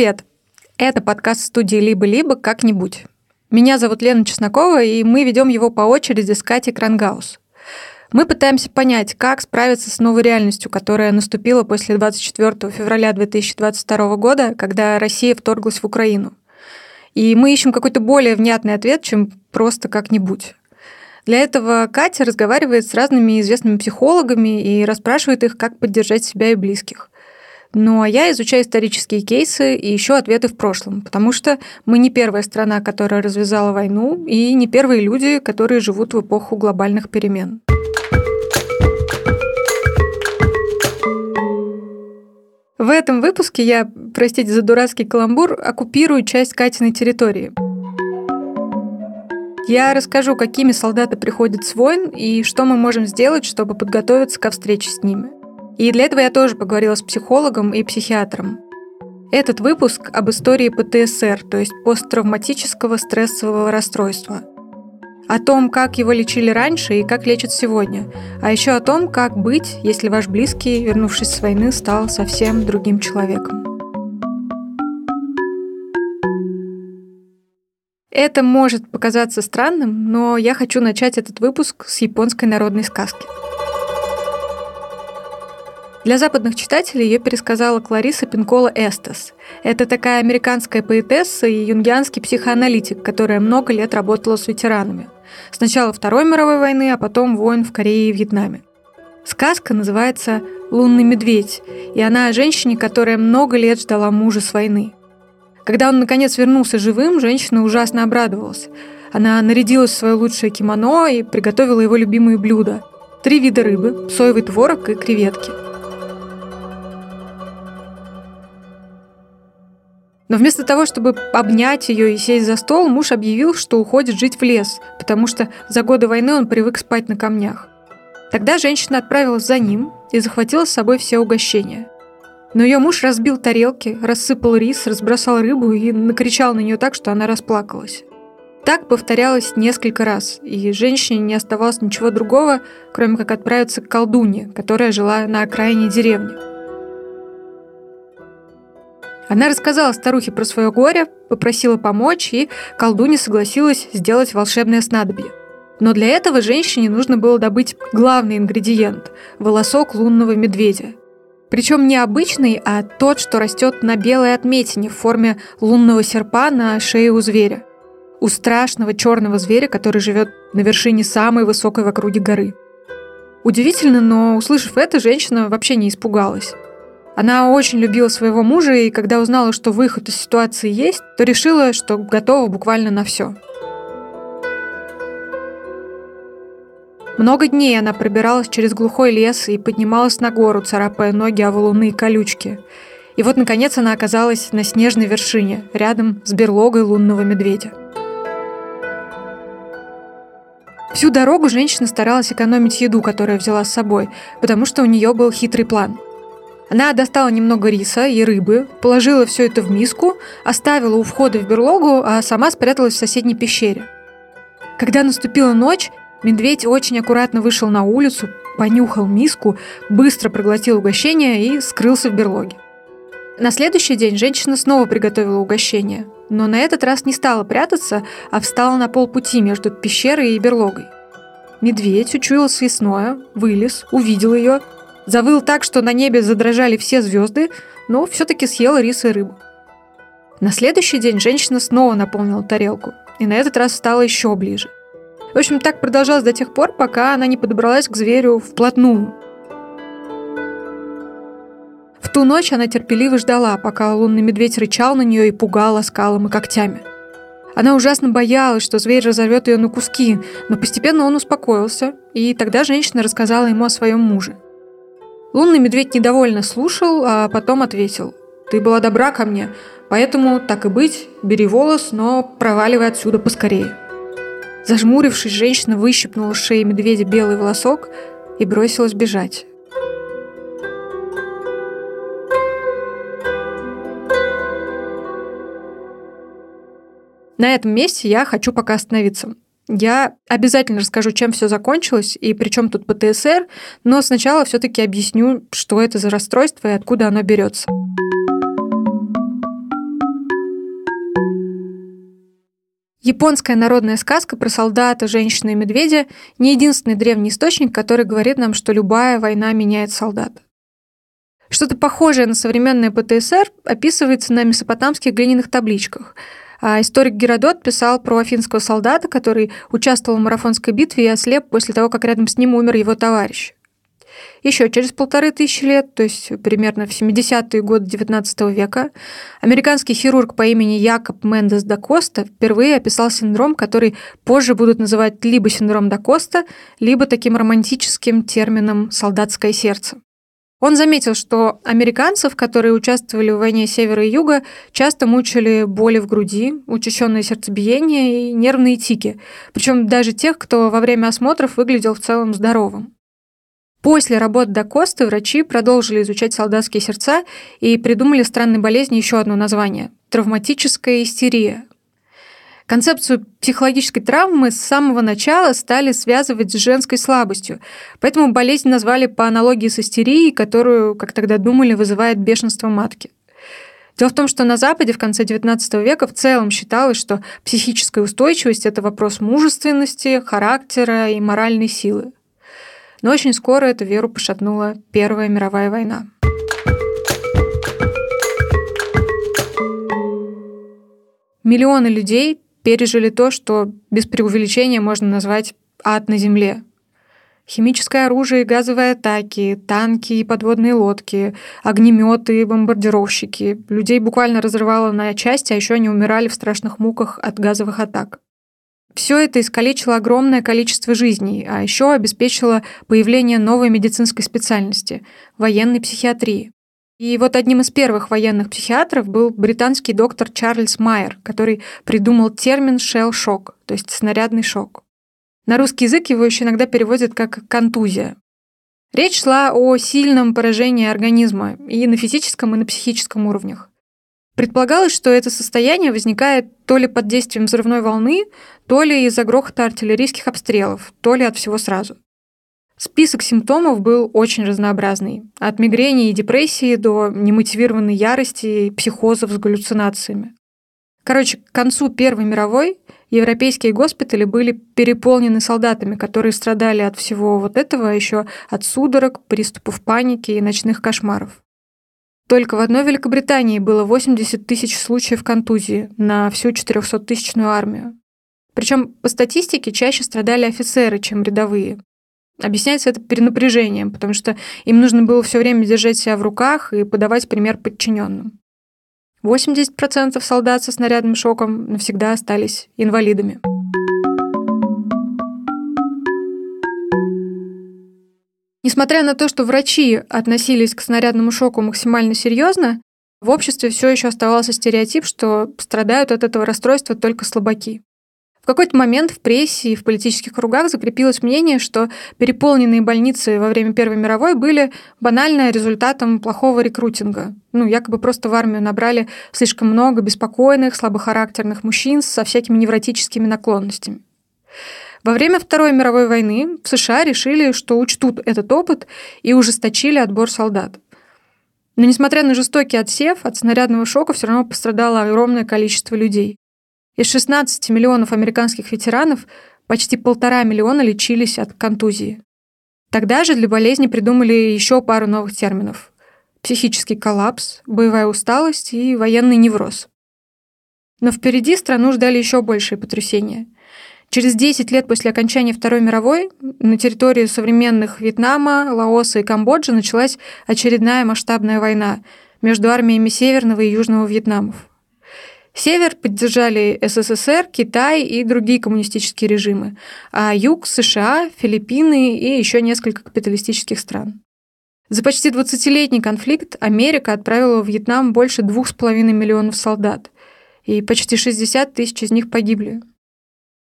Привет! Это подкаст студии «Либо-либо как-нибудь». Меня зовут Лена Чеснокова, и мы ведем его по очереди с Катей Крангаус. Мы пытаемся понять, как справиться с новой реальностью, которая наступила после 24 февраля 2022 года, когда Россия вторглась в Украину. И мы ищем какой-то более внятный ответ, чем просто как-нибудь. Для этого Катя разговаривает с разными известными психологами и расспрашивает их, как поддержать себя и близких. Ну а я изучаю исторические кейсы и ищу ответы в прошлом, потому что мы не первая страна, которая развязала войну, и не первые люди, которые живут в эпоху глобальных перемен. В этом выпуске я, простите за дурацкий каламбур, оккупирую часть Катиной территории. Я расскажу, какими солдаты приходят с войн и что мы можем сделать, чтобы подготовиться ко встрече с ними. И для этого я тоже поговорила с психологом и психиатром. Этот выпуск об истории ПТСР, то есть посттравматического стрессового расстройства. О том, как его лечили раньше и как лечат сегодня. А еще о том, как быть, если ваш близкий, вернувшись с войны, стал совсем другим человеком. Это может показаться странным, но я хочу начать этот выпуск с японской народной сказки – для западных читателей ее пересказала Клариса Пинкола Эстес. Это такая американская поэтесса и юнгианский психоаналитик, которая много лет работала с ветеранами. Сначала Второй мировой войны, а потом войн в Корее и Вьетнаме. Сказка называется «Лунный медведь», и она о женщине, которая много лет ждала мужа с войны. Когда он наконец вернулся живым, женщина ужасно обрадовалась. Она нарядилась в свое лучшее кимоно и приготовила его любимые блюда – три вида рыбы, соевый творог и креветки – Но вместо того, чтобы обнять ее и сесть за стол, муж объявил, что уходит жить в лес, потому что за годы войны он привык спать на камнях. Тогда женщина отправилась за ним и захватила с собой все угощения. Но ее муж разбил тарелки, рассыпал рис, разбросал рыбу и накричал на нее так, что она расплакалась. Так повторялось несколько раз, и женщине не оставалось ничего другого, кроме как отправиться к колдуне, которая жила на окраине деревни. Она рассказала старухе про свое горе, попросила помочь, и колдунья согласилась сделать волшебное снадобье. Но для этого женщине нужно было добыть главный ингредиент – волосок лунного медведя. Причем не обычный, а тот, что растет на белой отметине в форме лунного серпа на шее у зверя. У страшного черного зверя, который живет на вершине самой высокой в округе горы. Удивительно, но услышав это, женщина вообще не испугалась. Она очень любила своего мужа, и когда узнала, что выход из ситуации есть, то решила, что готова буквально на все. Много дней она пробиралась через глухой лес и поднималась на гору, царапая ноги о валуны и колючки. И вот, наконец, она оказалась на снежной вершине, рядом с берлогой лунного медведя. Всю дорогу женщина старалась экономить еду, которую взяла с собой, потому что у нее был хитрый план – она достала немного риса и рыбы, положила все это в миску, оставила у входа в берлогу, а сама спряталась в соседней пещере. Когда наступила ночь, медведь очень аккуратно вышел на улицу, понюхал миску, быстро проглотил угощение и скрылся в берлоге. На следующий день женщина снова приготовила угощение, но на этот раз не стала прятаться, а встала на полпути между пещерой и берлогой. Медведь учуял съестное, вылез, увидел ее – Завыл так, что на небе задрожали все звезды, но все-таки съела рис и рыбу. На следующий день женщина снова наполнила тарелку, и на этот раз стала еще ближе. В общем, так продолжалось до тех пор, пока она не подобралась к зверю вплотную. В ту ночь она терпеливо ждала, пока лунный медведь рычал на нее и пугал оскалом и когтями. Она ужасно боялась, что зверь разорвет ее на куски, но постепенно он успокоился, и тогда женщина рассказала ему о своем муже – Лунный медведь недовольно слушал, а потом ответил. «Ты была добра ко мне, поэтому, так и быть, бери волос, но проваливай отсюда поскорее». Зажмурившись, женщина выщипнула с шеи медведя белый волосок и бросилась бежать. На этом месте я хочу пока остановиться. Я обязательно расскажу, чем все закончилось и при чем тут ПТСР, но сначала все-таки объясню, что это за расстройство и откуда оно берется. Японская народная сказка про солдата, женщину и медведя – не единственный древний источник, который говорит нам, что любая война меняет солдата. Что-то похожее на современное ПТСР описывается на месопотамских глиняных табличках – а историк Геродот писал про афинского солдата, который участвовал в марафонской битве и ослеп после того, как рядом с ним умер его товарищ. Еще через полторы тысячи лет, то есть примерно в 70-е годы XIX века, американский хирург по имени Якоб Мендес да Коста впервые описал синдром, который позже будут называть либо синдром да Коста, либо таким романтическим термином «солдатское сердце». Он заметил, что американцев, которые участвовали в войне севера и юга, часто мучили боли в груди, учащенное сердцебиение и нервные тики, причем даже тех, кто во время осмотров выглядел в целом здоровым. После работ Дакосты врачи продолжили изучать солдатские сердца и придумали странной болезни еще одно название – травматическая истерия. Концепцию психологической травмы с самого начала стали связывать с женской слабостью, поэтому болезнь назвали по аналогии с истерией, которую, как тогда думали, вызывает бешенство матки. Дело в том, что на Западе в конце XIX века в целом считалось, что психическая устойчивость – это вопрос мужественности, характера и моральной силы. Но очень скоро эту веру пошатнула Первая мировая война. Миллионы людей пережили то, что без преувеличения можно назвать ад на земле. Химическое оружие и газовые атаки, танки и подводные лодки, огнеметы и бомбардировщики. Людей буквально разрывало на части, а еще они умирали в страшных муках от газовых атак. Все это искалечило огромное количество жизней, а еще обеспечило появление новой медицинской специальности – военной психиатрии. И вот одним из первых военных психиатров был британский доктор Чарльз Майер, который придумал термин «shell shock», то есть снарядный шок. На русский язык его еще иногда переводят как «контузия». Речь шла о сильном поражении организма и на физическом, и на психическом уровнях. Предполагалось, что это состояние возникает то ли под действием взрывной волны, то ли из-за грохота артиллерийских обстрелов, то ли от всего сразу. Список симптомов был очень разнообразный. От мигрени и депрессии до немотивированной ярости психозов с галлюцинациями. Короче, к концу Первой мировой европейские госпитали были переполнены солдатами, которые страдали от всего вот этого, а еще от судорог, приступов паники и ночных кошмаров. Только в одной Великобритании было 80 тысяч случаев контузии на всю 400-тысячную армию. Причем по статистике чаще страдали офицеры, чем рядовые. Объясняется это перенапряжением, потому что им нужно было все время держать себя в руках и подавать пример подчиненным. 80% солдат со снарядным шоком навсегда остались инвалидами. Несмотря на то, что врачи относились к снарядному шоку максимально серьезно, в обществе все еще оставался стереотип, что страдают от этого расстройства только слабаки. Какой-то момент в прессе и в политических кругах закрепилось мнение, что переполненные больницы во время Первой мировой были банально результатом плохого рекрутинга. Ну, якобы просто в армию набрали слишком много беспокойных, слабохарактерных мужчин со всякими невротическими наклонностями. Во время Второй мировой войны в США решили, что учтут этот опыт и ужесточили отбор солдат. Но несмотря на жестокий отсев, от снарядного шока все равно пострадало огромное количество людей. Из 16 миллионов американских ветеранов почти полтора миллиона лечились от контузии. Тогда же для болезни придумали еще пару новых терминов. Психический коллапс, боевая усталость и военный невроз. Но впереди страну ждали еще большие потрясения – Через 10 лет после окончания Второй мировой на территории современных Вьетнама, Лаоса и Камбоджи началась очередная масштабная война между армиями Северного и Южного Вьетнамов. Север поддержали СССР, Китай и другие коммунистические режимы, а юг – США, Филиппины и еще несколько капиталистических стран. За почти 20-летний конфликт Америка отправила в Вьетнам больше 2,5 миллионов солдат, и почти 60 тысяч из них погибли.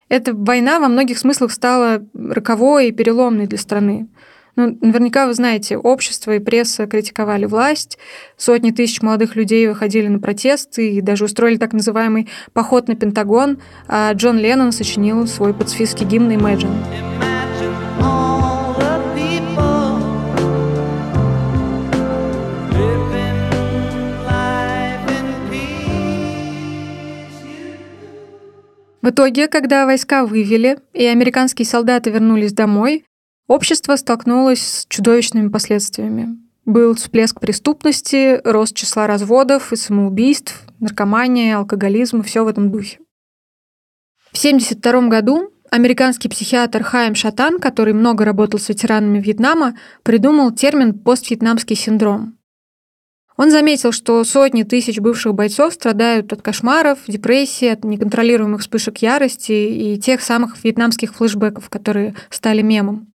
Эта война во многих смыслах стала роковой и переломной для страны. Ну, наверняка вы знаете, общество и пресса критиковали власть, сотни тысяч молодых людей выходили на протесты и даже устроили так называемый поход на Пентагон, а Джон Леннон сочинил свой пацифистский гимн «Imagine». В итоге, когда войска вывели и американские солдаты вернулись домой, общество столкнулось с чудовищными последствиями. Был всплеск преступности, рост числа разводов и самоубийств, наркомания, алкоголизм и все в этом духе. В 1972 году американский психиатр Хайм Шатан, который много работал с ветеранами Вьетнама, придумал термин «поствьетнамский синдром». Он заметил, что сотни тысяч бывших бойцов страдают от кошмаров, депрессии, от неконтролируемых вспышек ярости и тех самых вьетнамских флешбеков, которые стали мемом.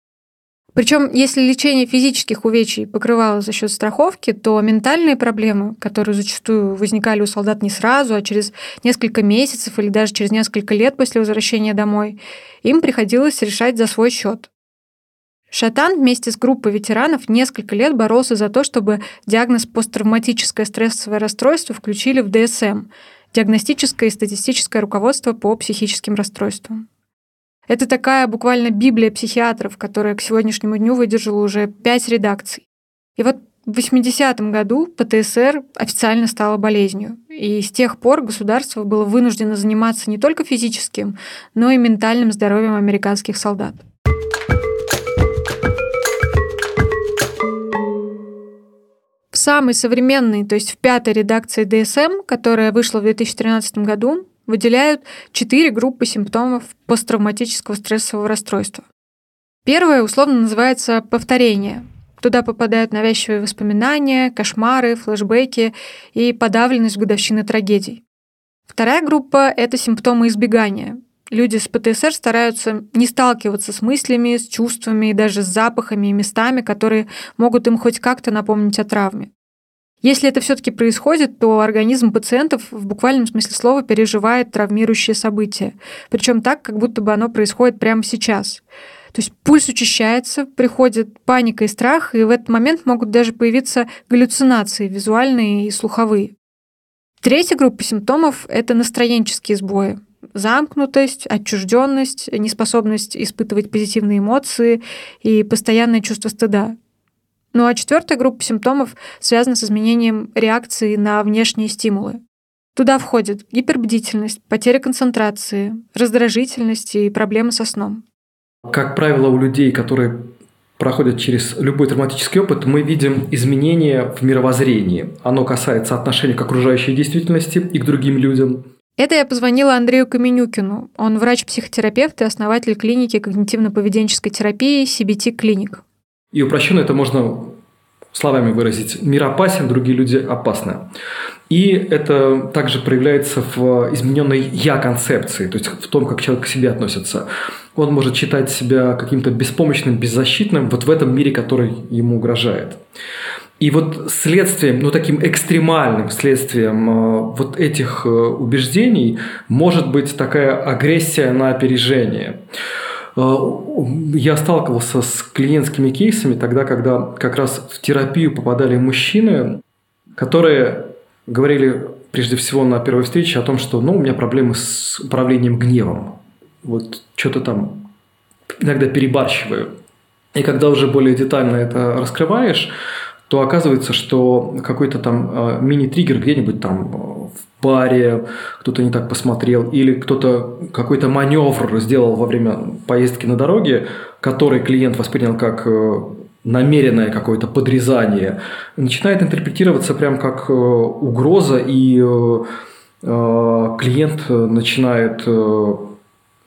Причем, если лечение физических увечий покрывалось за счет страховки, то ментальные проблемы, которые зачастую возникали у солдат не сразу, а через несколько месяцев или даже через несколько лет после возвращения домой, им приходилось решать за свой счет. Шатан вместе с группой ветеранов несколько лет боролся за то, чтобы диагноз посттравматическое стрессовое расстройство включили в ДСМ – диагностическое и статистическое руководство по психическим расстройствам. Это такая буквально библия психиатров, которая к сегодняшнему дню выдержала уже пять редакций. И вот в 80-м году ПТСР официально стала болезнью. И с тех пор государство было вынуждено заниматься не только физическим, но и ментальным здоровьем американских солдат. В самой современной, то есть в пятой редакции ДСМ, которая вышла в 2013 году, выделяют четыре группы симптомов посттравматического стрессового расстройства. Первое условно называется повторение. Туда попадают навязчивые воспоминания, кошмары, флешбеки и подавленность годовщины трагедий. Вторая группа – это симптомы избегания. Люди с ПТСР стараются не сталкиваться с мыслями, с чувствами и даже с запахами и местами, которые могут им хоть как-то напомнить о травме. Если это все-таки происходит, то организм пациентов в буквальном смысле слова переживает травмирующее событие. Причем так, как будто бы оно происходит прямо сейчас. То есть пульс учащается, приходит паника и страх, и в этот момент могут даже появиться галлюцинации визуальные и слуховые. Третья группа симптомов – это настроенческие сбои. Замкнутость, отчужденность, неспособность испытывать позитивные эмоции и постоянное чувство стыда. Ну а четвертая группа симптомов связана с изменением реакции на внешние стимулы. Туда входят гипербдительность, потеря концентрации, раздражительность и проблемы со сном. Как правило, у людей, которые проходят через любой травматический опыт, мы видим изменения в мировоззрении. Оно касается отношения к окружающей действительности и к другим людям. Это я позвонила Андрею Каменюкину. Он врач-психотерапевт и основатель клиники когнитивно-поведенческой терапии CBT Клиник. И упрощенно это можно словами выразить. Мир опасен, другие люди опасны. И это также проявляется в измененной «я-концепции», то есть в том, как человек к себе относится. Он может считать себя каким-то беспомощным, беззащитным вот в этом мире, который ему угрожает. И вот следствием, ну таким экстремальным следствием э, вот этих э, убеждений может быть такая агрессия на опережение. Э, я сталкивался с клиентскими кейсами тогда, когда как раз в терапию попадали мужчины, которые говорили прежде всего на первой встрече о том, что ну, у меня проблемы с управлением гневом. Вот что-то там иногда перебарщиваю. И когда уже более детально это раскрываешь, то оказывается, что какой-то там э, мини-триггер где-нибудь там э, в баре, кто-то не так посмотрел, или кто-то какой-то маневр сделал во время поездки на дороге, который клиент воспринял как э, намеренное какое-то подрезание, начинает интерпретироваться прям как угроза, и клиент начинает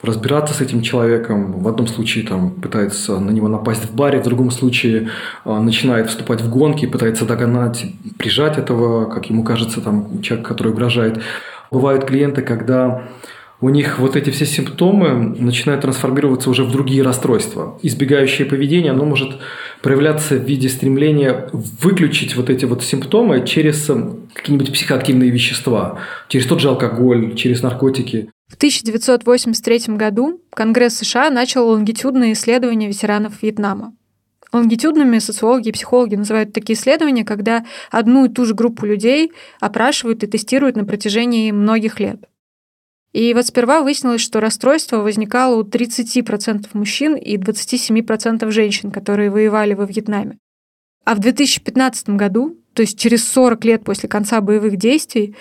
разбираться с этим человеком. В одном случае там, пытается на него напасть в баре, в другом случае э, начинает вступать в гонки, пытается догнать, прижать этого, как ему кажется, там, человек, который угрожает. Бывают клиенты, когда у них вот эти все симптомы начинают трансформироваться уже в другие расстройства. Избегающее поведение, оно может проявляться в виде стремления выключить вот эти вот симптомы через какие-нибудь психоактивные вещества, через тот же алкоголь, через наркотики. В 1983 году Конгресс США начал лонгитюдные исследования ветеранов Вьетнама. Лонгитюдными социологи и психологи называют такие исследования, когда одну и ту же группу людей опрашивают и тестируют на протяжении многих лет. И вот сперва выяснилось, что расстройство возникало у 30% мужчин и 27% женщин, которые воевали во Вьетнаме. А в 2015 году, то есть через 40 лет после конца боевых действий,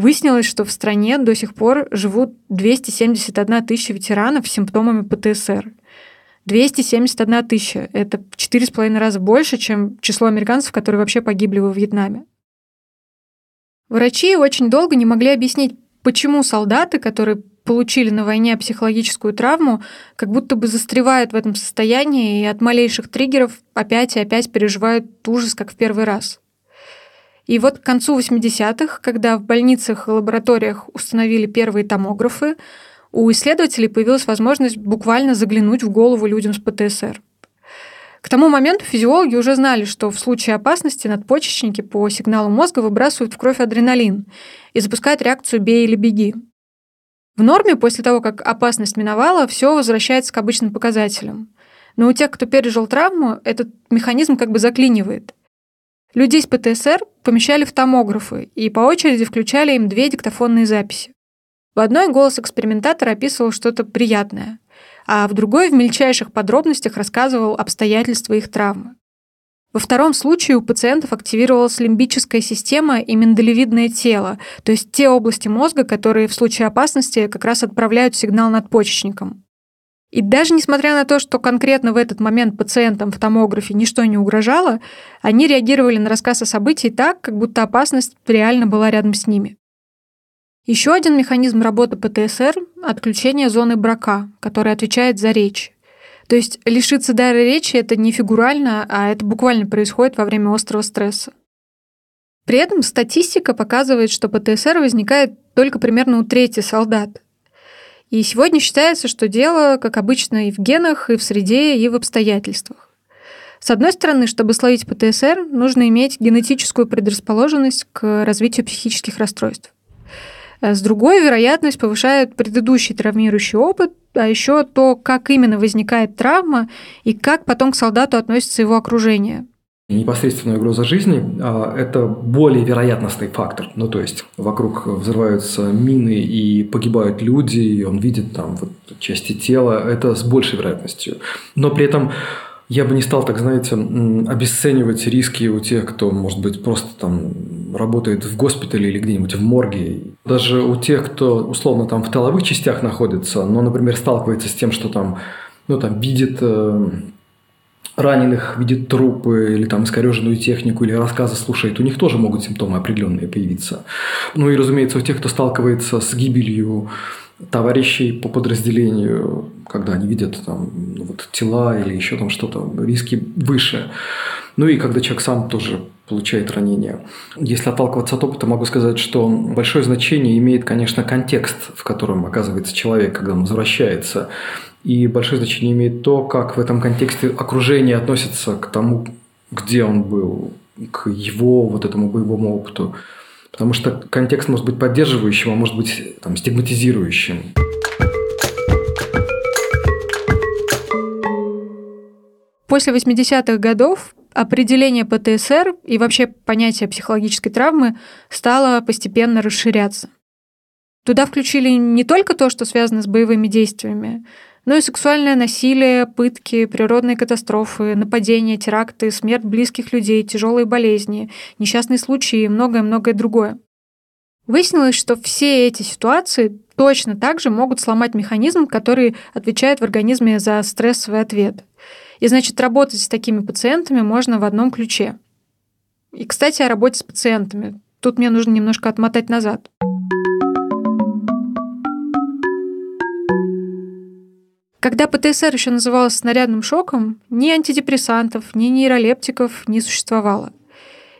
Выяснилось, что в стране до сих пор живут 271 тысяча ветеранов с симптомами ПТСР. 271 тысяча. Это в 4,5 раза больше, чем число американцев, которые вообще погибли во Вьетнаме. Врачи очень долго не могли объяснить, почему солдаты, которые получили на войне психологическую травму, как будто бы застревают в этом состоянии и от малейших триггеров опять и опять переживают ужас, как в первый раз. И вот к концу 80-х, когда в больницах и лабораториях установили первые томографы, у исследователей появилась возможность буквально заглянуть в голову людям с ПТСР. К тому моменту физиологи уже знали, что в случае опасности надпочечники по сигналу мозга выбрасывают в кровь адреналин и запускают реакцию «бей или беги». В норме после того, как опасность миновала, все возвращается к обычным показателям. Но у тех, кто пережил травму, этот механизм как бы заклинивает – Людей с ПТСР помещали в томографы и по очереди включали им две диктофонные записи. В одной голос экспериментатора описывал что-то приятное, а в другой в мельчайших подробностях рассказывал обстоятельства их травмы. Во втором случае у пациентов активировалась лимбическая система и миндалевидное тело, то есть те области мозга, которые в случае опасности как раз отправляют сигнал надпочечникам. И даже несмотря на то, что конкретно в этот момент пациентам в томографе ничто не угрожало, они реагировали на рассказ о событии так, как будто опасность реально была рядом с ними. Еще один механизм работы ПТСР – отключение зоны брака, которая отвечает за речь. То есть лишиться дара речи – это не фигурально, а это буквально происходит во время острого стресса. При этом статистика показывает, что ПТСР возникает только примерно у трети солдат, и сегодня считается, что дело, как обычно, и в генах, и в среде, и в обстоятельствах. С одной стороны, чтобы словить ПТСР, нужно иметь генетическую предрасположенность к развитию психических расстройств. А с другой, вероятность повышает предыдущий травмирующий опыт, а еще то, как именно возникает травма и как потом к солдату относится его окружение непосредственная угроза жизни а, – это более вероятностный фактор. Ну, то есть, вокруг взрываются мины и погибают люди, и он видит там вот части тела. Это с большей вероятностью. Но при этом я бы не стал, так знаете, обесценивать риски у тех, кто, может быть, просто там работает в госпитале или где-нибудь в морге. Даже у тех, кто условно там в тыловых частях находится, но, например, сталкивается с тем, что там, ну, там видит э, раненых, видит трупы или там искореженную технику или рассказы слушает, у них тоже могут симптомы определенные появиться. Ну и, разумеется, у тех, кто сталкивается с гибелью товарищей по подразделению, когда они видят там ну, вот, тела или еще там что-то, риски выше. Ну и когда человек сам тоже получает ранение. Если отталкиваться от опыта, могу сказать, что большое значение имеет, конечно, контекст, в котором оказывается человек, когда он возвращается. И большое значение имеет то, как в этом контексте окружение относится к тому, где он был, к его вот этому боевому опыту. Потому что контекст может быть поддерживающим, а может быть там, стигматизирующим. После 80-х годов определение ПТСР и вообще понятие психологической травмы стало постепенно расширяться. Туда включили не только то, что связано с боевыми действиями, но и сексуальное насилие, пытки, природные катастрофы, нападения, теракты, смерть близких людей, тяжелые болезни, несчастные случаи и многое-многое другое. Выяснилось, что все эти ситуации точно так же могут сломать механизм, который отвечает в организме за стрессовый ответ. И значит, работать с такими пациентами можно в одном ключе. И, кстати, о работе с пациентами. Тут мне нужно немножко отмотать назад. Когда ПТСР еще называлось снарядным шоком, ни антидепрессантов, ни нейролептиков не существовало.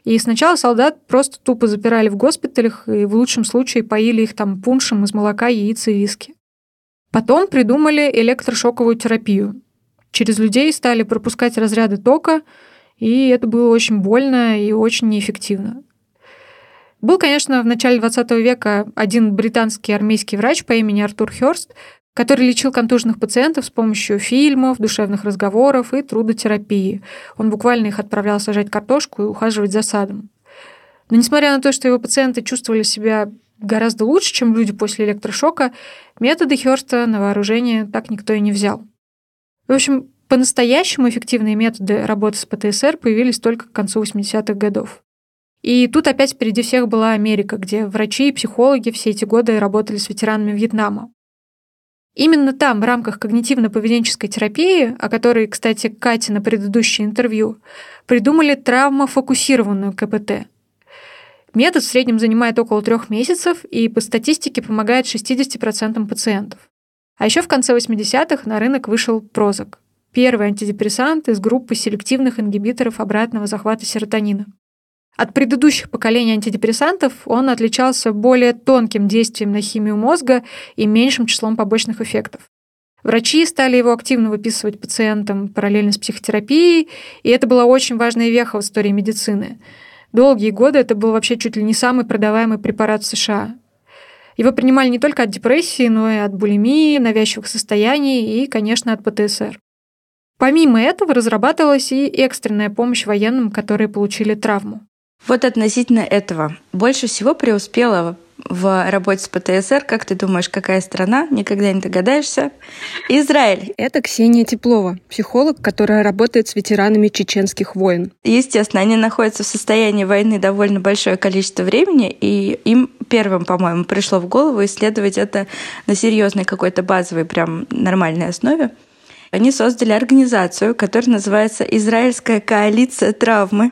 И сначала солдат просто тупо запирали в госпиталях и в лучшем случае поили их там пуншем из молока, яиц и виски. Потом придумали электрошоковую терапию. Через людей стали пропускать разряды тока, и это было очень больно и очень неэффективно. Был, конечно, в начале 20 века один британский армейский врач по имени Артур Хёрст, который лечил контуженных пациентов с помощью фильмов, душевных разговоров и трудотерапии. Он буквально их отправлял сажать картошку и ухаживать за садом. Но несмотря на то, что его пациенты чувствовали себя гораздо лучше, чем люди после электрошока, методы Хёрста на вооружение так никто и не взял. В общем, по-настоящему эффективные методы работы с ПТСР появились только к концу 80-х годов. И тут опять впереди всех была Америка, где врачи и психологи все эти годы работали с ветеранами Вьетнама. Именно там, в рамках когнитивно-поведенческой терапии, о которой, кстати, Катя на предыдущее интервью, придумали травмофокусированную КПТ. Метод в среднем занимает около трех месяцев и по статистике помогает 60% пациентов. А еще в конце 80-х на рынок вышел Прозак, первый антидепрессант из группы селективных ингибиторов обратного захвата серотонина. От предыдущих поколений антидепрессантов он отличался более тонким действием на химию мозга и меньшим числом побочных эффектов. Врачи стали его активно выписывать пациентам параллельно с психотерапией, и это была очень важная веха в истории медицины. Долгие годы это был вообще чуть ли не самый продаваемый препарат в США. Его принимали не только от депрессии, но и от булимии, навязчивых состояний и, конечно, от ПТСР. Помимо этого разрабатывалась и экстренная помощь военным, которые получили травму. Вот относительно этого. Больше всего преуспела в работе с ПТСР, как ты думаешь, какая страна? Никогда не догадаешься. Израиль. Это Ксения Теплова, психолог, которая работает с ветеранами чеченских войн. Естественно, они находятся в состоянии войны довольно большое количество времени, и им первым, по-моему, пришло в голову исследовать это на серьезной какой-то базовой, прям нормальной основе. Они создали организацию, которая называется «Израильская коалиция травмы».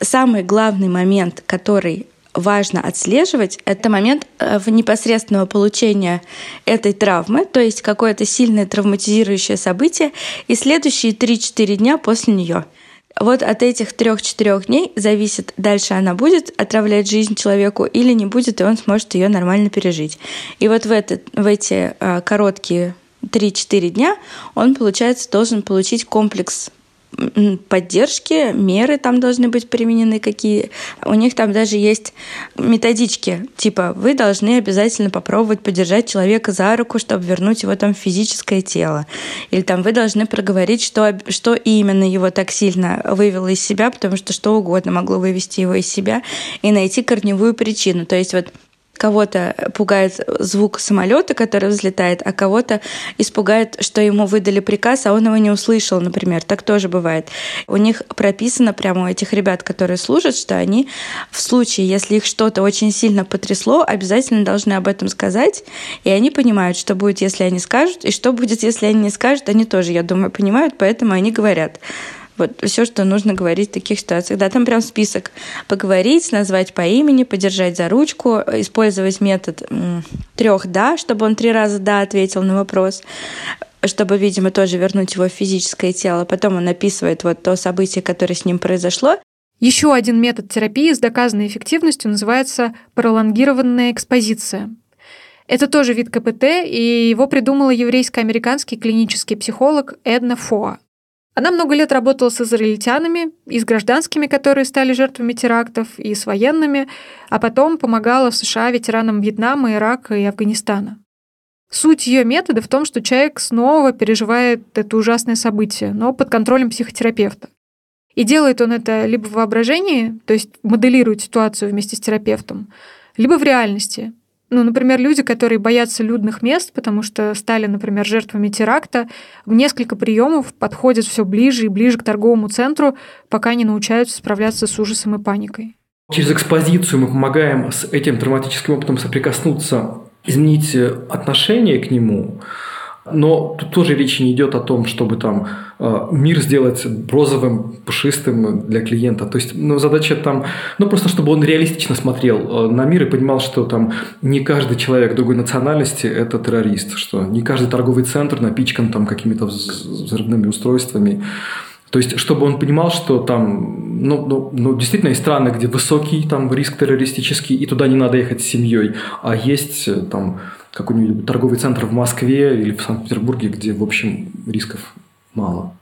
Самый главный момент, который важно отслеживать, это момент э, в непосредственного получения этой травмы, то есть какое-то сильное травматизирующее событие, и следующие 3-4 дня после нее. Вот от этих трех-четырех дней зависит, дальше она будет отравлять жизнь человеку или не будет, и он сможет ее нормально пережить. И вот в, это, в эти э, короткие 3-4 дня он, получается, должен получить комплекс поддержки, меры там должны быть применены какие. У них там даже есть методички, типа вы должны обязательно попробовать подержать человека за руку, чтобы вернуть его там физическое тело. Или там вы должны проговорить, что, что именно его так сильно вывело из себя, потому что что угодно могло вывести его из себя, и найти корневую причину. То есть вот Кого-то пугает звук самолета, который взлетает, а кого-то испугает, что ему выдали приказ, а он его не услышал, например. Так тоже бывает. У них прописано прямо у этих ребят, которые служат, что они в случае, если их что-то очень сильно потрясло, обязательно должны об этом сказать, и они понимают, что будет, если они скажут, и что будет, если они не скажут, они тоже, я думаю, понимают, поэтому они говорят. Вот все, что нужно говорить в таких ситуациях. Да, там прям список. Поговорить, назвать по имени, подержать за ручку, использовать метод трех «да», чтобы он три раза «да» ответил на вопрос чтобы, видимо, тоже вернуть его в физическое тело. Потом он описывает вот то событие, которое с ним произошло. Еще один метод терапии с доказанной эффективностью называется пролонгированная экспозиция. Это тоже вид КПТ, и его придумала еврейско-американский клинический психолог Эдна Фоа. Она много лет работала с израильтянами, и с гражданскими, которые стали жертвами терактов, и с военными, а потом помогала в США ветеранам Вьетнама, Ирака и Афганистана. Суть ее метода в том, что человек снова переживает это ужасное событие, но под контролем психотерапевта. И делает он это либо в воображении, то есть моделирует ситуацию вместе с терапевтом, либо в реальности, ну, например, люди, которые боятся людных мест, потому что стали, например, жертвами теракта, в несколько приемов подходят все ближе и ближе к торговому центру, пока не научаются справляться с ужасом и паникой. Через экспозицию мы помогаем с этим травматическим опытом соприкоснуться, изменить отношение к нему, но тут тоже речь не идет о том, чтобы там э, мир сделать розовым, пушистым для клиента. То есть ну, задача там, ну просто чтобы он реалистично смотрел э, на мир и понимал, что там не каждый человек другой национальности – это террорист, что не каждый торговый центр напичкан там какими-то взрывными устройствами. То есть, чтобы он понимал, что там, ну, ну, ну, действительно есть страны, где высокий там риск террористический, и туда не надо ехать с семьей, а есть э, там какой-нибудь торговый центр в Москве или в Санкт-Петербурге, где, в общем, рисков мало.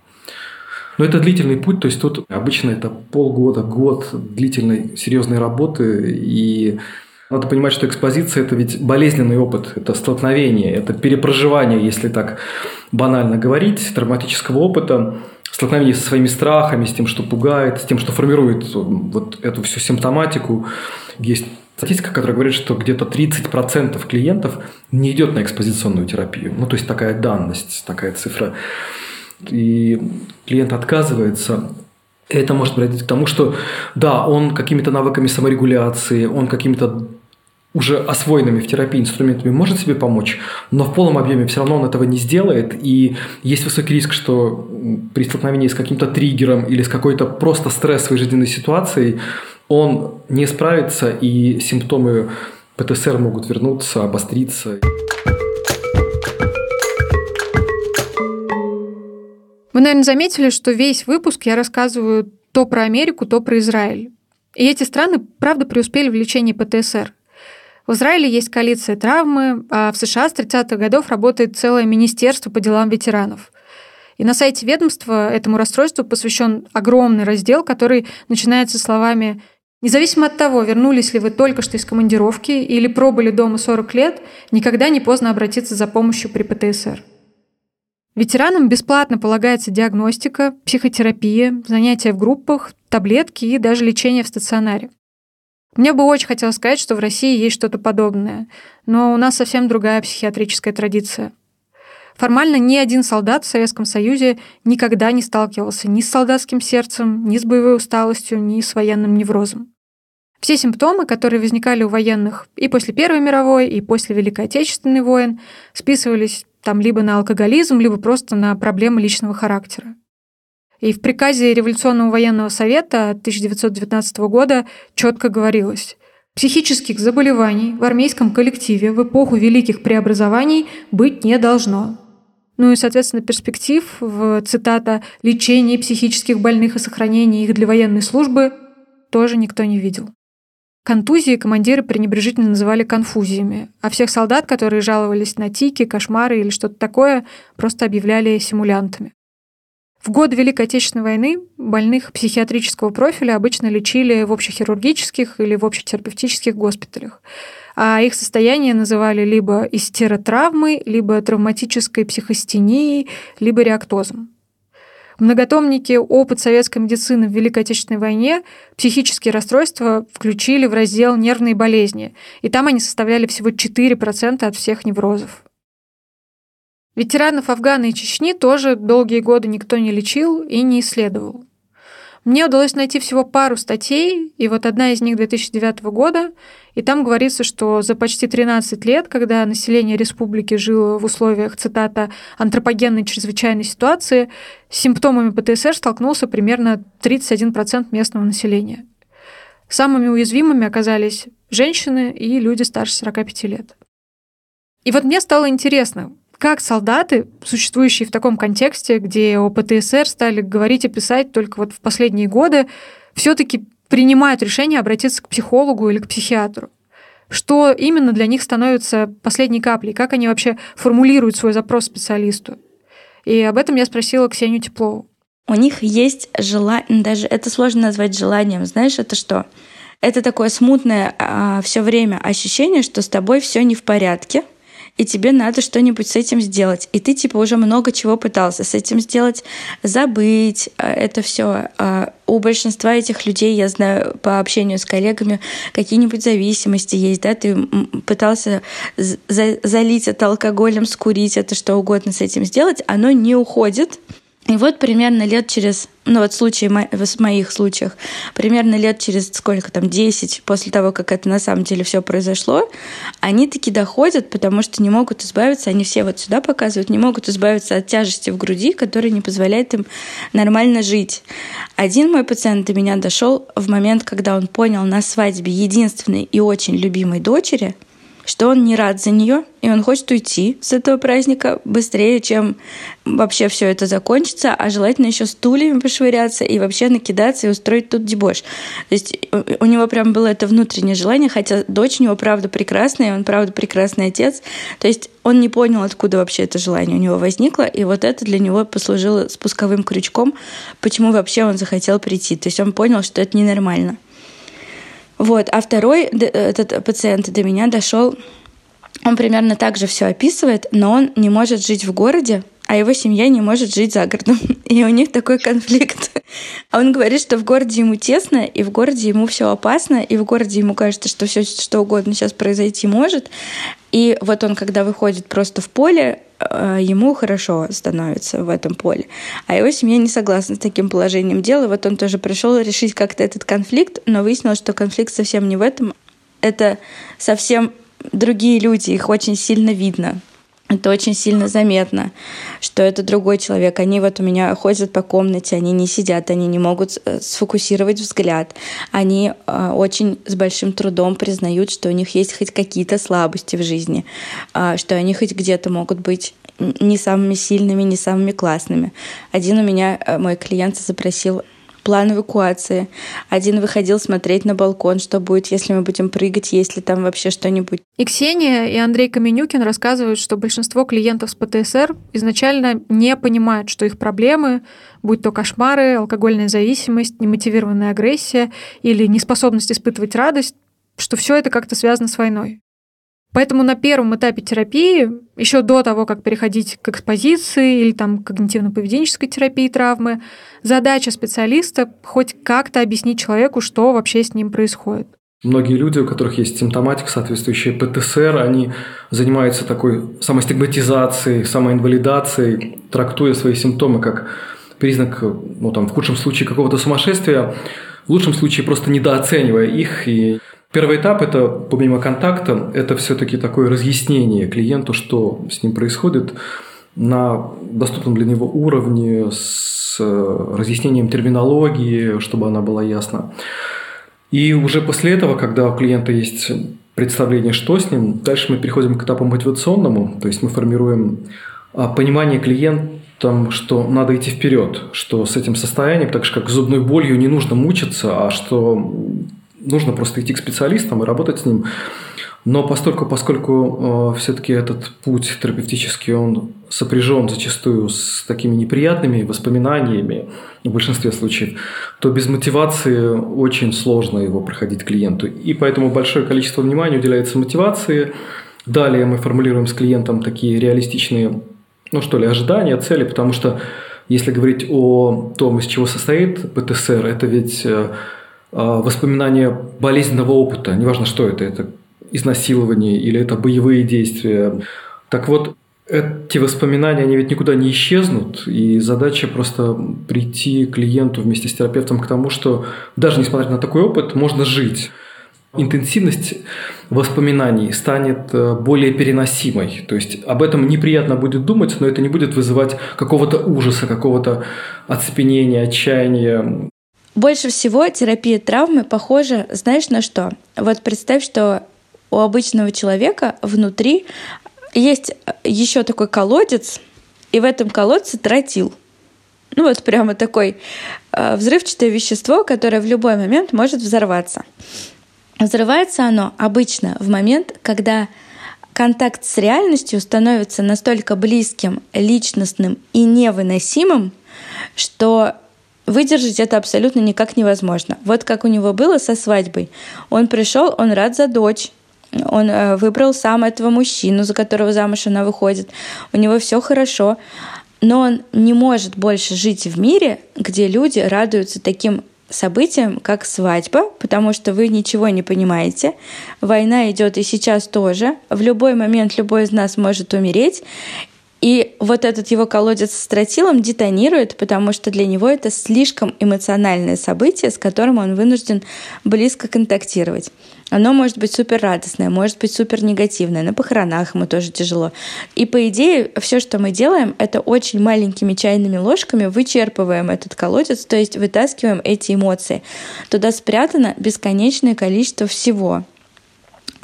Но это длительный путь, то есть тут обычно это полгода, год длительной серьезной работы, и надо понимать, что экспозиция – это ведь болезненный опыт, это столкновение, это перепроживание, если так банально говорить, травматического опыта, столкновение со своими страхами, с тем, что пугает, с тем, что формирует вот эту всю симптоматику. Есть Статистика, которая говорит, что где-то 30% клиентов не идет на экспозиционную терапию. Ну, то есть такая данность, такая цифра. И клиент отказывается. Это может приводить к тому, что да, он какими-то навыками саморегуляции, он какими-то уже освоенными в терапии инструментами может себе помочь, но в полном объеме все равно он этого не сделает, и есть высокий риск, что при столкновении с каким-то триггером или с какой-то просто стрессовой жизненной ситуацией он не справится, и симптомы ПТСР могут вернуться, обостриться. Вы, наверное, заметили, что весь выпуск я рассказываю то про Америку, то про Израиль. И эти страны, правда, преуспели в лечении ПТСР. В Израиле есть коалиция травмы, а в США с 30-х годов работает целое министерство по делам ветеранов. И на сайте ведомства этому расстройству посвящен огромный раздел, который начинается словами Независимо от того, вернулись ли вы только что из командировки или пробыли дома 40 лет, никогда не поздно обратиться за помощью при ПТСР. Ветеранам бесплатно полагается диагностика, психотерапия, занятия в группах, таблетки и даже лечение в стационаре. Мне бы очень хотелось сказать, что в России есть что-то подобное, но у нас совсем другая психиатрическая традиция. Формально ни один солдат в Советском Союзе никогда не сталкивался ни с солдатским сердцем, ни с боевой усталостью, ни с военным неврозом. Все симптомы, которые возникали у военных и после Первой мировой, и после Великой Отечественной войн, списывались там либо на алкоголизм, либо просто на проблемы личного характера. И в приказе Революционного военного совета 1919 года четко говорилось, психических заболеваний в армейском коллективе в эпоху великих преобразований быть не должно. Ну и, соответственно, перспектив в, цитата, «лечении психических больных и сохранении их для военной службы» тоже никто не видел. Контузии командиры пренебрежительно называли конфузиями, а всех солдат, которые жаловались на тики, кошмары или что-то такое, просто объявляли симулянтами. В годы Великой Отечественной войны больных психиатрического профиля обычно лечили в общехирургических или в общетерапевтических госпиталях, а их состояние называли либо истеротравмой, либо травматической психостенией, либо реактозом. В многотомнике «Опыт советской медицины в Великой Отечественной войне» психические расстройства включили в раздел «Нервные болезни», и там они составляли всего 4% от всех неврозов. Ветеранов Афгана и Чечни тоже долгие годы никто не лечил и не исследовал. Мне удалось найти всего пару статей, и вот одна из них 2009 года, и там говорится, что за почти 13 лет, когда население республики жило в условиях, цитата, антропогенной чрезвычайной ситуации, с симптомами ПТСР столкнулся примерно 31% местного населения. Самыми уязвимыми оказались женщины и люди старше 45 лет. И вот мне стало интересно, как солдаты, существующие в таком контексте, где о ПТСР стали говорить и писать только вот в последние годы, все-таки принимают решение обратиться к психологу или к психиатру. Что именно для них становится последней каплей? Как они вообще формулируют свой запрос специалисту? И об этом я спросила Ксению Теплову. У них есть желание, даже это сложно назвать желанием, знаешь, это что? Это такое смутное а, все время ощущение, что с тобой все не в порядке, и тебе надо что-нибудь с этим сделать. И ты типа уже много чего пытался с этим сделать, забыть а, это все. А, у большинства этих людей, я знаю по общению с коллегами, какие-нибудь зависимости есть, да, ты пытался залить это алкоголем, скурить это, что угодно с этим сделать, оно не уходит, и вот примерно лет через, ну вот в случае, в моих случаях, примерно лет через сколько там, 10 после того, как это на самом деле все произошло, они таки доходят, потому что не могут избавиться, они все вот сюда показывают, не могут избавиться от тяжести в груди, которая не позволяет им нормально жить. Один мой пациент до меня дошел в момент, когда он понял на свадьбе единственной и очень любимой дочери – что он не рад за нее, и он хочет уйти с этого праздника быстрее, чем вообще все это закончится, а желательно еще стульями пошвыряться и вообще накидаться и устроить тут дебош. То есть у него прям было это внутреннее желание, хотя дочь у него правда прекрасная, и он правда прекрасный отец. То есть он не понял, откуда вообще это желание у него возникло, и вот это для него послужило спусковым крючком, почему вообще он захотел прийти. То есть он понял, что это ненормально. Вот. А второй этот пациент до меня дошел он примерно так же все описывает, но он не может жить в городе, а его семья не может жить за городом. И у них такой конфликт. А он говорит, что в городе ему тесно, и в городе ему все опасно, и в городе ему кажется, что все что угодно сейчас произойти может. И вот он, когда выходит просто в поле, э, ему хорошо становится в этом поле. А его семья не согласна с таким положением дела. Вот он тоже пришел решить как-то этот конфликт, но выяснилось, что конфликт совсем не в этом. Это совсем другие люди, их очень сильно видно. Это очень сильно заметно, что это другой человек. Они вот у меня ходят по комнате, они не сидят, они не могут э, сфокусировать взгляд. Они э, очень с большим трудом признают, что у них есть хоть какие-то слабости в жизни, э, что они хоть где-то могут быть не самыми сильными, не самыми классными. Один у меня, э, мой клиент, запросил план эвакуации. Один выходил смотреть на балкон, что будет, если мы будем прыгать, есть ли там вообще что-нибудь. И Ксения, и Андрей Каменюкин рассказывают, что большинство клиентов с ПТСР изначально не понимают, что их проблемы, будь то кошмары, алкогольная зависимость, немотивированная агрессия или неспособность испытывать радость, что все это как-то связано с войной. Поэтому на первом этапе терапии, еще до того, как переходить к экспозиции или там когнитивно-поведенческой терапии травмы, задача специалиста хоть как-то объяснить человеку, что вообще с ним происходит. Многие люди, у которых есть симптоматика, соответствующая ПТСР, они занимаются такой самостигматизацией, самоинвалидацией, трактуя свои симптомы как признак, ну там, в худшем случае какого-то сумасшествия, в лучшем случае просто недооценивая их и Первый этап – это, помимо контакта, это все-таки такое разъяснение клиенту, что с ним происходит на доступном для него уровне, с э, разъяснением терминологии, чтобы она была ясна. И уже после этого, когда у клиента есть представление, что с ним, дальше мы переходим к этапу мотивационному, то есть мы формируем а, понимание клиентам, что надо идти вперед, что с этим состоянием, так же как с зубной болью, не нужно мучиться, а что нужно просто идти к специалистам и работать с ним. Но поскольку, поскольку э, все-таки этот путь терапевтический, он сопряжен зачастую с такими неприятными воспоминаниями, в большинстве случаев, то без мотивации очень сложно его проходить клиенту. И поэтому большое количество внимания уделяется мотивации. Далее мы формулируем с клиентом такие реалистичные, ну что ли, ожидания, цели, потому что если говорить о том, из чего состоит ПТСР, это ведь э, воспоминания болезненного опыта, неважно что это, это изнасилование или это боевые действия. Так вот, эти воспоминания, они ведь никуда не исчезнут, и задача просто прийти клиенту вместе с терапевтом к тому, что даже несмотря на такой опыт, можно жить. Интенсивность воспоминаний станет э, более переносимой. То есть об этом неприятно будет думать, но это не будет вызывать какого-то ужаса, какого-то оцепенения, отчаяния. Больше всего терапия травмы похожа, знаешь, на что? Вот представь, что у обычного человека внутри есть еще такой колодец, и в этом колодце тротил. Ну вот прямо такое э, взрывчатое вещество, которое в любой момент может взорваться. Взрывается оно обычно в момент, когда контакт с реальностью становится настолько близким, личностным и невыносимым, что Выдержать это абсолютно никак невозможно. Вот как у него было со свадьбой. Он пришел, он рад за дочь, он э, выбрал сам этого мужчину, за которого замуж она выходит. У него все хорошо, но он не может больше жить в мире, где люди радуются таким событиям, как свадьба, потому что вы ничего не понимаете. Война идет и сейчас тоже. В любой момент любой из нас может умереть. И вот этот его колодец с тротилом детонирует, потому что для него это слишком эмоциональное событие, с которым он вынужден близко контактировать. Оно может быть супер радостное, может быть супер негативное. На похоронах ему тоже тяжело. И по идее, все, что мы делаем, это очень маленькими чайными ложками вычерпываем этот колодец, то есть вытаскиваем эти эмоции. Туда спрятано бесконечное количество всего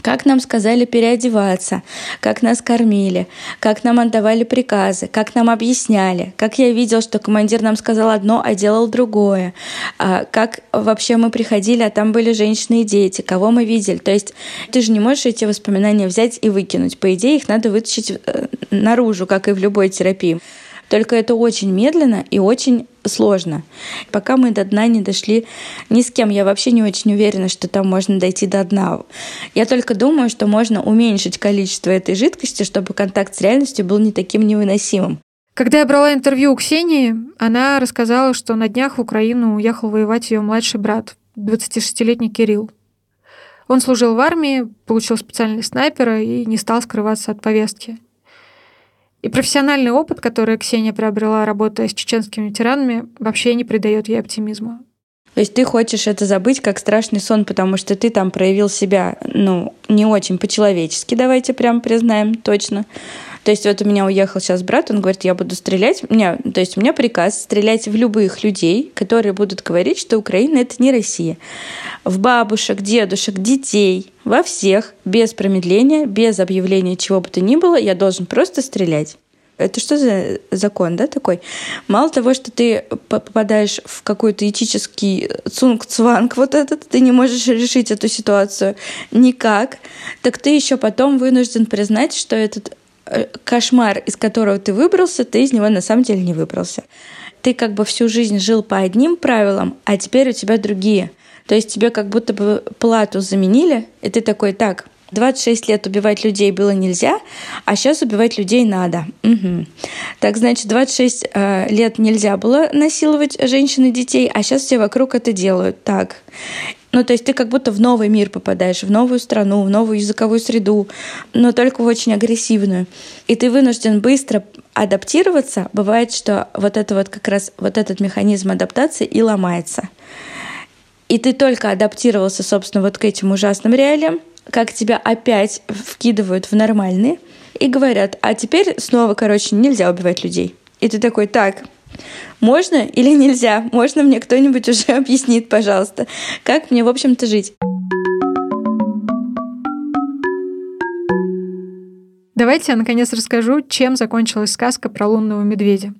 как нам сказали переодеваться, как нас кормили, как нам отдавали приказы, как нам объясняли, как я видел, что командир нам сказал одно, а делал другое, а как вообще мы приходили, а там были женщины и дети, кого мы видели. То есть ты же не можешь эти воспоминания взять и выкинуть. По идее, их надо вытащить э, наружу, как и в любой терапии. Только это очень медленно и очень сложно. Пока мы до дна не дошли ни с кем, я вообще не очень уверена, что там можно дойти до дна. Я только думаю, что можно уменьшить количество этой жидкости, чтобы контакт с реальностью был не таким невыносимым. Когда я брала интервью у Ксении, она рассказала, что на днях в Украину уехал воевать ее младший брат, 26-летний Кирилл. Он служил в армии, получил специальный снайпера и не стал скрываться от повестки. И профессиональный опыт, который Ксения приобрела, работая с чеченскими ветеранами, вообще не придает ей оптимизма. То есть ты хочешь это забыть как страшный сон, потому что ты там проявил себя, ну, не очень по-человечески, давайте прям признаем точно. То есть вот у меня уехал сейчас брат, он говорит, я буду стрелять. Меня, то есть у меня приказ стрелять в любых людей, которые будут говорить, что Украина — это не Россия. В бабушек, дедушек, детей, во всех, без промедления, без объявления чего бы то ни было, я должен просто стрелять. Это что за закон, да, такой? Мало того, что ты попадаешь в какой-то этический цунг-цванг вот этот, ты не можешь решить эту ситуацию никак, так ты еще потом вынужден признать, что этот кошмар, из которого ты выбрался, ты из него на самом деле не выбрался. Ты как бы всю жизнь жил по одним правилам, а теперь у тебя другие. То есть тебе как будто бы плату заменили, и ты такой, так, 26 лет убивать людей было нельзя, а сейчас убивать людей надо. Угу. Так, значит, 26 э, лет нельзя было насиловать женщин и детей, а сейчас все вокруг это делают. Так. Ну, то есть ты как будто в новый мир попадаешь, в новую страну, в новую языковую среду, но только в очень агрессивную. И ты вынужден быстро адаптироваться. Бывает, что вот это вот как раз вот этот механизм адаптации и ломается. И ты только адаптировался, собственно, вот к этим ужасным реалиям, как тебя опять вкидывают в нормальные и говорят, а теперь снова, короче, нельзя убивать людей. И ты такой, так, можно или нельзя? Можно мне кто-нибудь уже объяснит, пожалуйста, как мне, в общем-то, жить? Давайте я наконец расскажу, чем закончилась сказка про лунного медведя.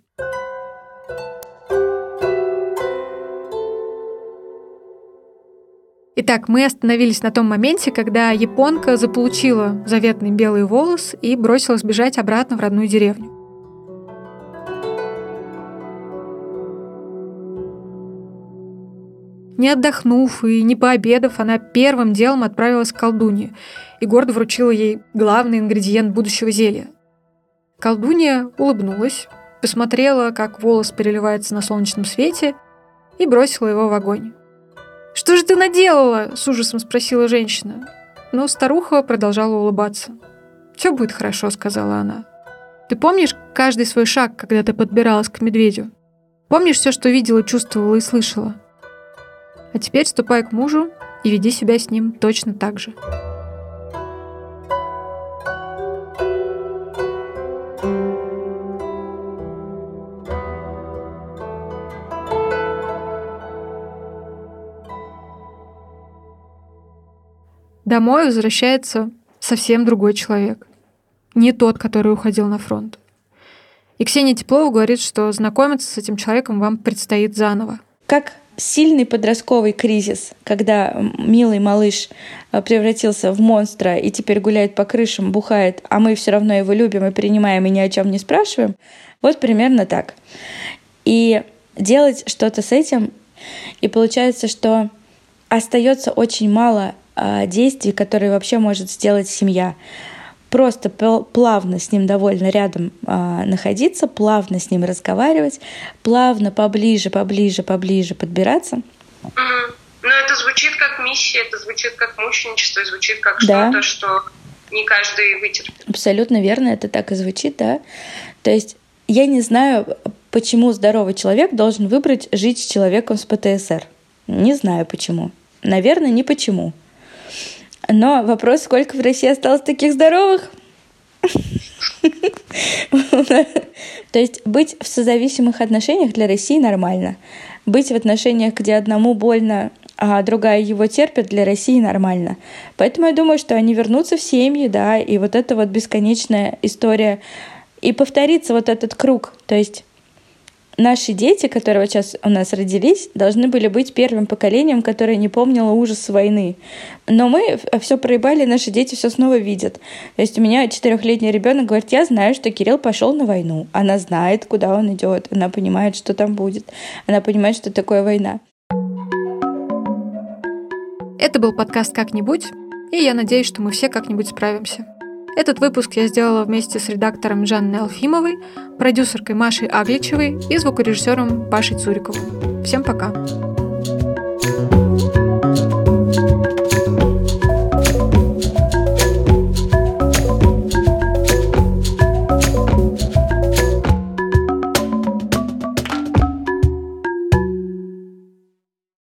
Итак, мы остановились на том моменте, когда японка заполучила заветный белый волос и бросилась бежать обратно в родную деревню. Не отдохнув и не пообедав, она первым делом отправилась к колдунье и гордо вручила ей главный ингредиент будущего зелья. Колдунья улыбнулась, посмотрела, как волос переливается на солнечном свете, и бросила его в огонь. «Что же ты наделала?» – с ужасом спросила женщина. Но старуха продолжала улыбаться. «Все будет хорошо», – сказала она. «Ты помнишь каждый свой шаг, когда ты подбиралась к медведю? Помнишь все, что видела, чувствовала и слышала? А теперь ступай к мужу и веди себя с ним точно так же». Домой возвращается совсем другой человек. Не тот, который уходил на фронт. И Ксения Теплова говорит, что знакомиться с этим человеком вам предстоит заново. Как сильный подростковый кризис, когда милый малыш э, превратился в монстра и теперь гуляет по крышам, бухает, а мы все равно его любим и принимаем и ни о чем не спрашиваем, вот примерно так. И делать что-то с этим, и получается, что остается очень мало а, действий, которые вообще может сделать семья. Просто плавно с ним довольно рядом а, находиться, плавно с ним разговаривать, плавно поближе, поближе, поближе подбираться. Угу. Но это звучит как миссия, это звучит как мученичество, звучит как да. что-то, что не каждый вытерпит. Абсолютно верно, это так и звучит, да. То есть я не знаю, почему здоровый человек должен выбрать жить с человеком с ПТСР. Не знаю почему. Наверное, не почему. Но вопрос, сколько в России осталось таких здоровых? То есть быть в созависимых отношениях для России нормально. Быть в отношениях, где одному больно, а другая его терпит, для России нормально. Поэтому я думаю, что они вернутся в семьи, да, и вот эта вот бесконечная история. И повторится вот этот круг. То есть наши дети, которые вот сейчас у нас родились, должны были быть первым поколением, которое не помнило ужас войны. Но мы все проебали, наши дети все снова видят. То есть у меня четырехлетний ребенок говорит, я знаю, что Кирилл пошел на войну. Она знает, куда он идет, она понимает, что там будет, она понимает, что такое война. Это был подкаст «Как-нибудь», и я надеюсь, что мы все как-нибудь справимся. Этот выпуск я сделала вместе с редактором Жанной Алфимовой, продюсеркой Машей Агличевой и звукорежиссером Пашей Цуриковым. Всем пока!